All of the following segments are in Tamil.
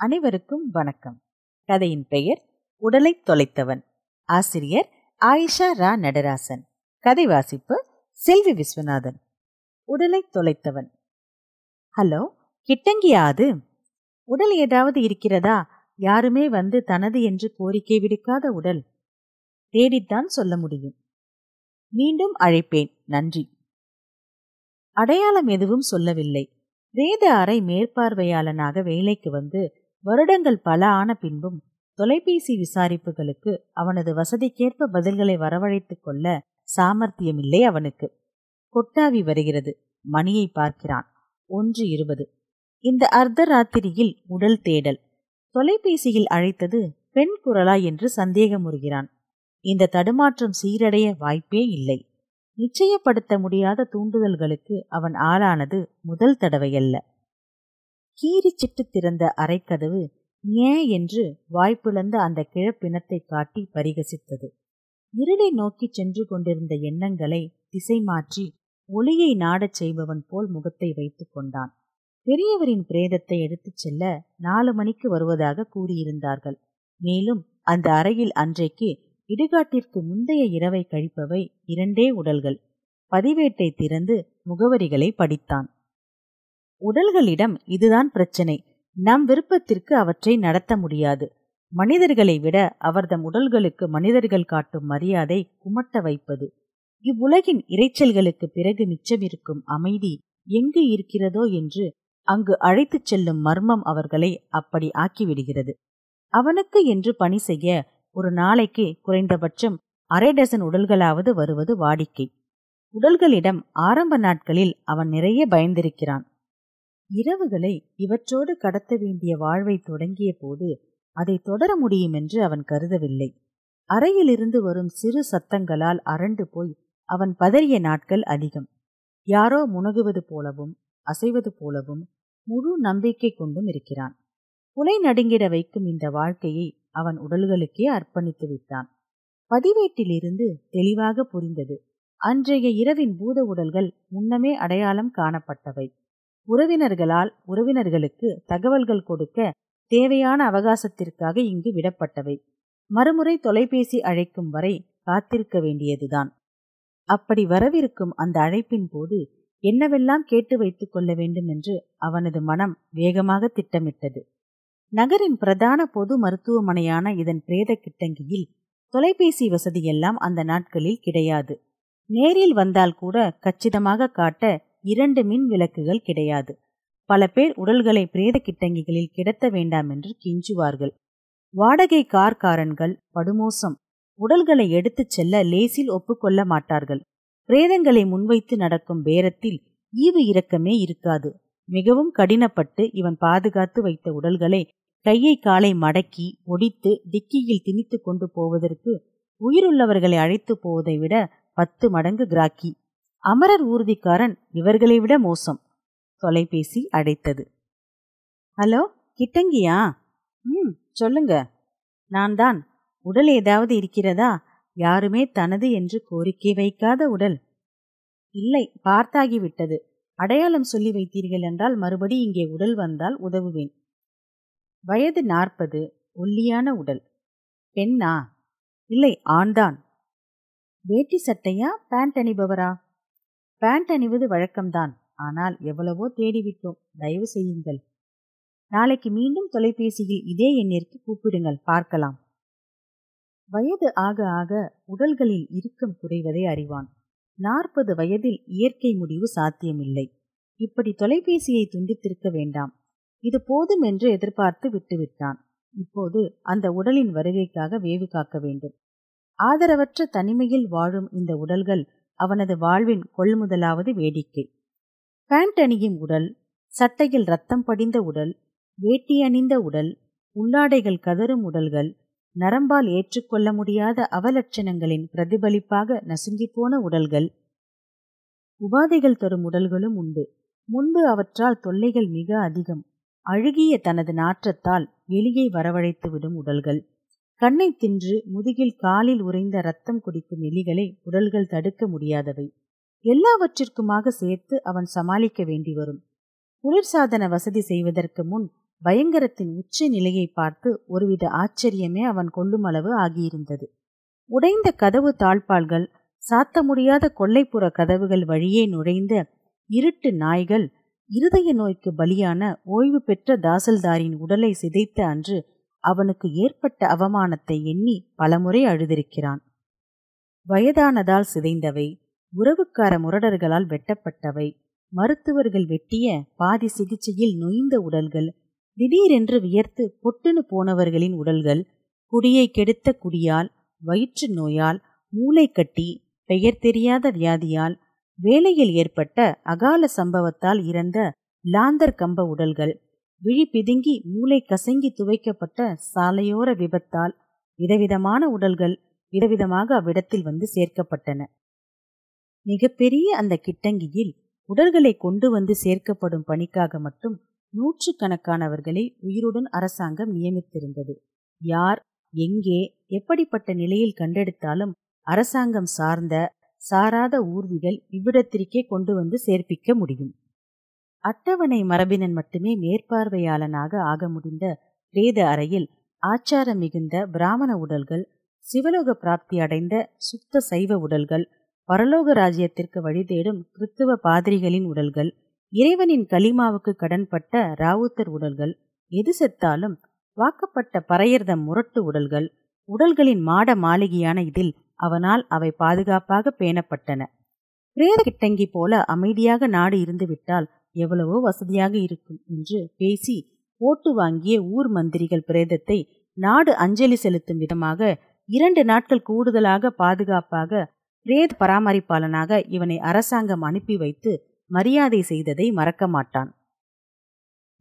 அனைவருக்கும் வணக்கம். கதையின் பெயர் உடலை தொலைத்தவன் ஆசிரியர் ஆயிஷா ரா நடராசன். கதை வாசிப்பு செல்வி விஸ்வநாதன். உடலை தொலைத்தவன் ஹலோ கிட்டங்கியா அது? உடல் ஏதாவது இருக்கிறதா? யாருமே வந்து தனது என்று கோரிக்கை விடுக்காத உடல். தேடித்தான் சொல்ல முடியும். மீண்டும் அழைப்பேன். நன்றி. அடையாளம் எதுவும் சொல்லவில்லை. வேத அறை மேற்பார்வையாளனாக வேலைக்கு வந்து வருடங்கள் பல ஆன பின்பும் தொலைபேசி விசாரிப்புகளுக்கு அவனது வசதிக்கேற்ப பதில்களை வரவழைத்துக் கொள்ள சாமர்த்தியமில்லை அவனுக்கு. கொட்டாவி வருகிறது. மணியை பார்க்கிறான். ஒன்று இருபது. இந்த அர்த்த ராத்திரியில் உடல் தேடல். தொலைபேசியில் அழைத்தது பெண் குரலா என்று சந்தேகமுறுகிறான். இந்த தடுமாற்றம் சீரடைய வாய்ப்பே இல்லை. நிச்சயப்படுத்த முடியாத தூண்டுதல்களுக்கு அவன் ஆளானது முதல் தடவையல்ல. கீறிச்சிட்டு திறந்த அரைக்கதவு ஏ என்று வாய்ப்பிழந்த அந்த கிழப்பினத்தை காட்டி பரிகசித்தது. இருளை நோக்கி சென்று கொண்டிருந்த எண்ணங்களை திசை மாற்றி ஒளியை நாடச் செய்பவன் போல் முகத்தை வைத்துக் கொண்டான். பெரியவரின் பிரேதத்தை எடுத்துச் செல்ல நாலு மணிக்கு வருவதாக கூறியிருந்தார்கள். மேலும் அந்த அறையில் அன்றைக்கு இடுகாட்டிற்கு முந்தைய இரவை கழிப்பவை இரண்டே உடல்கள். பதிவேட்டை திறந்து முகவரிகளை படித்தான். உடல்களிடம் இதுதான் பிரச்சனை. நம் விருப்பத்திற்கு அவற்றை நடத்த முடியாது. மனிதர்களை விட அவர்தம் உடல்களுக்கு மனிதர்கள் காட்டும் மரியாதை குமட்ட வைப்பது. இவ்வுலகின் இறைச்சல்களுக்கு பிறகு மிச்சமிருக்கும் அமைதி எங்கு இருக்கிறதோ என்று அங்கு அழைத்துச் செல்லும் மர்மம் அவர்களை அப்படி ஆக்கிவிடுகிறது. அவனுக்கு என்று பணி செய்ய ஒரு நாளைக்கு குறைந்தபட்சம் அரை டசன் உடல்களாவது வருவது வாடிக்கை. உடல்களிடம் ஆரம்ப நாட்களில் அவன் நிறைய பயந்திருக்கிறான். இரவுகளை இவற்றோடு கடத்த வேண்டிய வாழ்வை தொடங்கிய போது அதை தொடர முடியும் என்று அவன் கருதவில்லை. அறையிலிருந்து வரும் சிறு சத்தங்களால் அரண்டு போய் அவன் பதறிய நாட்கள் அதிகம். யாரோ முனகுவது போலவும் அசைவது போலவும் முழு நம்பிக்கை கொண்டும் இருக்கிறான். புலை நடுங்கிட வைக்கும் இந்த வாழ்க்கையை அவன் உடல்களுக்கே அர்ப்பணித்து விட்டான். பதிவேட்டிலிருந்து தெளிவாக புரிந்தது. அன்றைய இரவின் பூத உடல்கள் முன்னமே அடையாளம் காணப்பட்டவை. உறவினர்களால் உறவினர்களுக்கு தகவல்கள் கொடுக்க தேவையான அவகாசத்திற்காக இங்கு விடப்பட்டவை. மறுமுறை தொலைபேசி அழைக்கும் வரை காத்திருக்க வேண்டியதுதான். அப்படி வரவிருக்கும் அந்த அழைப்பின் போது என்னவெல்லாம் கேட்டு வைத்துக் கொள்ள வேண்டும் என்று அவனது மனம் வேகமாக திட்டமிட்டது. நகரின் பிரதான பொது மருத்துவமனையான இதன் பிரேத கிட்டங்கியில் தொலைபேசி வசதியெல்லாம் அந்த நாட்களில் கிடையாது. நேரில் வந்தால் கூட கச்சிதமாக காட்ட இரண்டு மின் விளக்குகள் கிடையாது. பல பேர் உடல்களை பிரேத கிட்டங்கிகளில் கிடத்த வேண்டாம் என்று கிஞ்சுவார்கள். வாடகை கார்காரன்கள் படுமோசம். உடல்களை எடுத்துச் செல்ல லேசில் ஒப்புக்கொள்ள மாட்டார்கள். பிரேதங்களை முன்வைத்து நடக்கும் பேரத்தில் ஈவு இரக்கமே இருக்காது. மிகவும் கடினப்பட்டு இவன் பாதுகாத்து வைத்த உடல்களை கையை காலை மடக்கி ஒடித்து டிக்கியில் திணித்து கொண்டு போவதற்கு உயிருள்ளவர்களை அழைத்து போவதை விட பத்து மடங்கு கிராக்கி. அமரர் ஊர்திக்காரன் இவர்களை விட மோசம். தொலைபேசி அடைத்தது. ஹலோ கிட்டங்கியா? ம் சொல்லுங்க. நான் தான் உடல் ஏதாவது இருக்கிறதா? யாருமே தனது என்று கோரிக்கை வைக்காத உடல். இல்லை பார்த்தாகிவிட்டது. அடையாளம் சொல்லி வைத்தீர்கள் என்றால் மறுபடி இங்கே உடல் வந்தால் உதவுவேன். வயது நாற்பது. ஒல்லியான உடல். பெண்ணா? இல்லை ஆண்தான். வேட்டி சட்டையா? பேண்ட் அணிபவரா? பேண்ட் அணிவது வழக்கம்தான். ஆனால் எவ்வளவோ தேடிவிட்டோம். தயவு செய்யுங்கள். நாளைக்கு மீண்டும் தொலைபேசியில் இதே எண்ணிற்கு கூப்பிடுங்கள். பார்க்கலாம். வயது ஆக ஆக உடல்களில் இறுக்கம் குறைவதை அறிவான். நாற்பது வயதில் இயற்கை முடிவு சாத்தியமில்லை. இப்படி தொலைபேசியை துண்டித்திருக்க வேண்டாம். இது போதும் என்று எதிர்பார்த்து விட்டுவிட்டான். இப்போது அந்த உடலின் வருகைக்காக வேவு காக்க வேண்டும். ஆதரவற்ற தனிமையில் வாழும் இந்த உடல்கள் அவனது வாழ்வின் கொள்முதலாவது வேடிக்கை. பேண்ட் அணியும் உடல் சட்டையில் ரத்தம் படிந்த உடல் வேட்டி அணிந்த உடல் உள்ளாடைகள் கதறும் உடல்கள் நரம்பால் ஏற்றுக்கொள்ள முடியாத அவலட்சணங்களின் பிரதிபலிப்பாக நசுங்கிப்போன உடல்கள். உபாதைகள் தரும் உடல்களும் உண்டு. முன்பு அவற்றால் தொல்லைகள் மிக அதிகம். அழுகிய தனது நாற்றத்தால் வெளியே வரவழைத்து விடும் உடல்கள். கண்ணை தின்று முதுகில் காலில் உறைந்த ரத்தம் குடிக்கும் எலிகளை உடல்கள் தடுக்க முடியாதவை. எல்லாவற்றிற்குமாக சேர்த்து அவன் சமாளிக்க வேண்டி வரும். குளிர்சாதன வசதி செய்வதற்கு முன் பயங்கரத்தின் உச்ச நிலையை பார்த்து ஒருவித ஆச்சரியமே அவன் கொள்ளும் அளவு ஆகியிருந்தது. உடைந்த கதவு தாழ்பால்கள் சாத்த முடியாத கொல்லைப்புற கதவுகள் வழியே நுழைந்த இருட்டு நாய்கள் இருதய நோய்க்கு பலியான ஓய்வு பெற்ற தாசல்தாரின் உடலை சிதைத்த அன்று அவனுக்கு ஏற்பட்ட அவமானத்தை எண்ணி பலமுறை அழுதிருக்கிறான். வயதானதால் சிதைந்தவை உறவுக்கார முரடர்களால் வெட்டப்பட்டவை மருத்துவர்கள் வெட்டிய பாதி சிகிச்சையில் நொய்ந்த உடல்கள் திடீரென்று வியர்த்து பொட்டுனு போனவர்களின் உடல்கள் குடியை கெடுத்த குடியால் வயிற்று நோயால் மூளை கட்டி பெயர் தெரியாத வியாதியால் வேலையில் ஏற்பட்ட அகால சம்பவத்தால் இறந்த லாந்தர் கம்ப உடல்கள் விழி பிதுங்கி மூளை கசங்கி துவைக்கப்பட்ட சாலையோர விபத்தால் விதவிதமான உடல்கள் விதவிதமாக அவ்விடத்தில் வந்து சேர்க்கப்பட்டன. மிகப்பெரிய அந்த கிட்டங்கியில் உடல்களை கொண்டு வந்து சேர்க்கப்படும் பணிக்காக மட்டும் நூற்று கணக்கானவர்களை உயிருடன் அரசாங்கம் நியமித்திருந்தது. யார் எங்கே எப்படிப்பட்ட நிலையில் கண்டெடுத்தாலும் அரசாங்கம் சார்ந்த சாராத ஊர்திகள் இவ்விடத்திற்கே கொண்டு வந்து சேர்ப்பிக்க முடியும். அட்டவணை மரபினன் மட்டுமே மேற்பார்வையாளனாக ஆக முடிந்த பிரேத அறையில் ஆச்சாரம் மிகுந்த பிராமண உடல்கள் சிவலோக பிராப்தி அடைந்த சுத்த சைவ உடல்கள் பரலோக ராஜ்யத்திற்கு வழி தேடும் கிறித்துவ பாதிரிகளின் உடல்கள் இறைவனின் களிமாவுக்கு கடன்பட்ட ராவுத்தர் உடல்கள் எது செத்தாலும் வாக்கப்பட்ட பறையர்தம் முரட்டு உடல்கள் உடல்களின் மாட மாளிகையான இதில் அவனால் அவை பாதுகாப்பாக பேணப்பட்டன. பிரேத கிட்டங்கி போல அமைதியாக நாடு இருந்துவிட்டால் எவ்வளவோ வசதியாக இருக்கும் என்று பேசி ஓட்டு வாங்கிய ஊர் மந்திரிகள் பிரேதத்தை நாடு அஞ்சலி செலுத்தும் விதமாக இரண்டு நாட்கள் கூடுதலாக பாதுகாப்பாக பிரேத பராமரிப்பாளனாக இவனை அரசாங்கம் அனுப்பி வைத்து மரியாதை செய்ததை மறக்க மாட்டான்.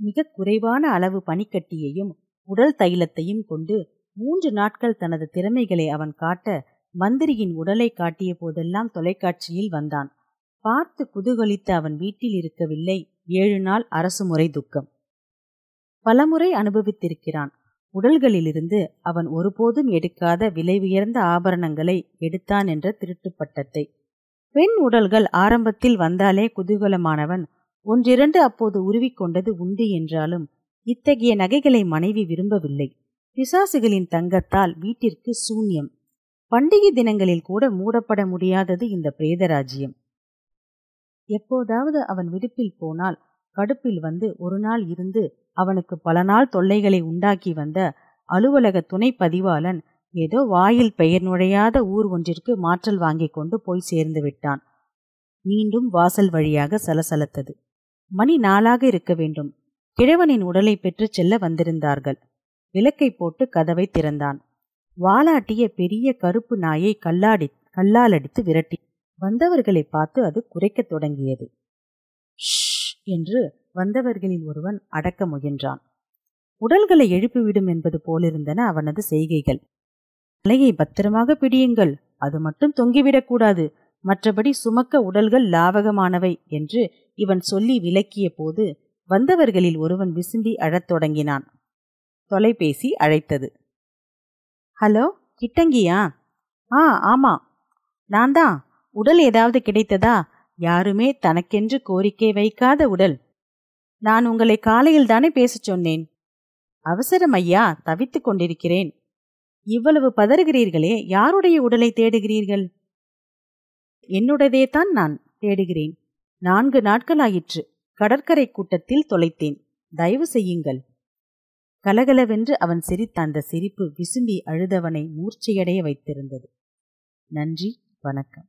மிக குறைவான அளவு பனிக்கட்டியையும் உடல் தைலத்தையும் கொண்டு மூன்று நாட்கள் தனது திறமைகளை அவன் காட்ட மந்திரியின் உடலை காட்டிய போதெல்லாம் தொலைக்காட்சியில் வந்தான். பார்த்து குதூகலித்த அவன் வீட்டில் இருக்கவில்லை. ஏழு நாள் அரசு முறை துக்கம். பலமுறை அனுபவித்திருக்கிறான். உடல்களிலிருந்து அவன் ஒருபோதும் எடுக்காத விலை உயர்ந்த ஆபரணங்களை எடுத்தான் என்ற திருட்டு பட்டத்தை பெண் உடல்கள் ஆரம்பத்தில் வந்தாலே குதூகலமானவன் ஒன்றிரண்டு அப்போது உருவிக்கொண்டது உண்டு என்றாலும் இத்தகைய நகைகளை மனைவி விரும்பவில்லை. பிசாசுகளின் தங்கத்தால் வீட்டிற்கு சூன்யம். பண்டிகை தினங்களில் கூட மூடப்பட முடியாதது இந்த பிரேதராஜ்யம். எப்போதாவது அவன் விடுப்பில் போனால் கடுப்பில் வந்து ஒரு நாள் இருந்து அவனுக்கு பல நாள் தொல்லைகளை உண்டாக்கி வந்த அலுவலக துணை பதிவாளன் ஏதோ வாயில் பெயர் நுழையாத ஊர் ஒன்றிற்கு மாற்றல் வாங்கிக் கொண்டு போய் சேர்ந்து விட்டான். மீண்டும் வாசல் வழியாக சலசலத்தது. மணி நாளாக இருக்க வேண்டும். கிழவனின் உடலை பெற்றுச் செல்ல வந்திருந்தார்கள். விளக்கை போட்டு கதவை திறந்தான். வாலாட்டிய பெரிய கருப்பு நாயை கல்லாடி கல்லால் அடித்து விரட்டி வந்தவர்களை பார்த்து அது குறைக்கத் தொடங்கியது. என்று வந்தவர்களில் ஒருவன் அடக்க முயன்றான். உடல்களை எழுப்பிவிடும் என்பது போலிருந்தன அவனது செய்கைகள். தலையை பத்திரமாக பிடியுங்கள் அது மட்டும் தொங்கிவிடக்கூடாது மற்றபடி சுமக்க உடல்கள் லாவகமானவை என்று இவன் சொல்லி விளக்கிய போது வந்தவர்களில் ஒருவன் விசும்பி அழத் தொடங்கினான். தொலைபேசி அழைத்தது. ஹலோ கிட்டங்கியா? ஆ ஆமா. நான் தான் உடல் ஏதாவது கிடைத்ததா? யாருமே தனக்கென்று கோரிக்கை வைக்காத உடல். நான் உங்களை காலையில் தானே பேசச் சொன்னேன். அவசரம் ஐயா தவித்துக் கொண்டிருக்கிறேன். இவ்வளவு பதறுகிறீர்களே யாருடைய உடலை தேடுகிறீர்கள்? என்னுடையதே தான் நான் தேடுகிறேன். நான்கு நாட்களாயிற்று கடற்கரை கூட்டத்தில் தொலைத்தேன். தயவு செய்யுங்கள். கலகலவென்று அவன் சிரித்த அந்த சிரிப்பு விசும்பி அழுதவனை மூர்ச்சையடைய வைத்திருந்தது. நன்றி வணக்கம்.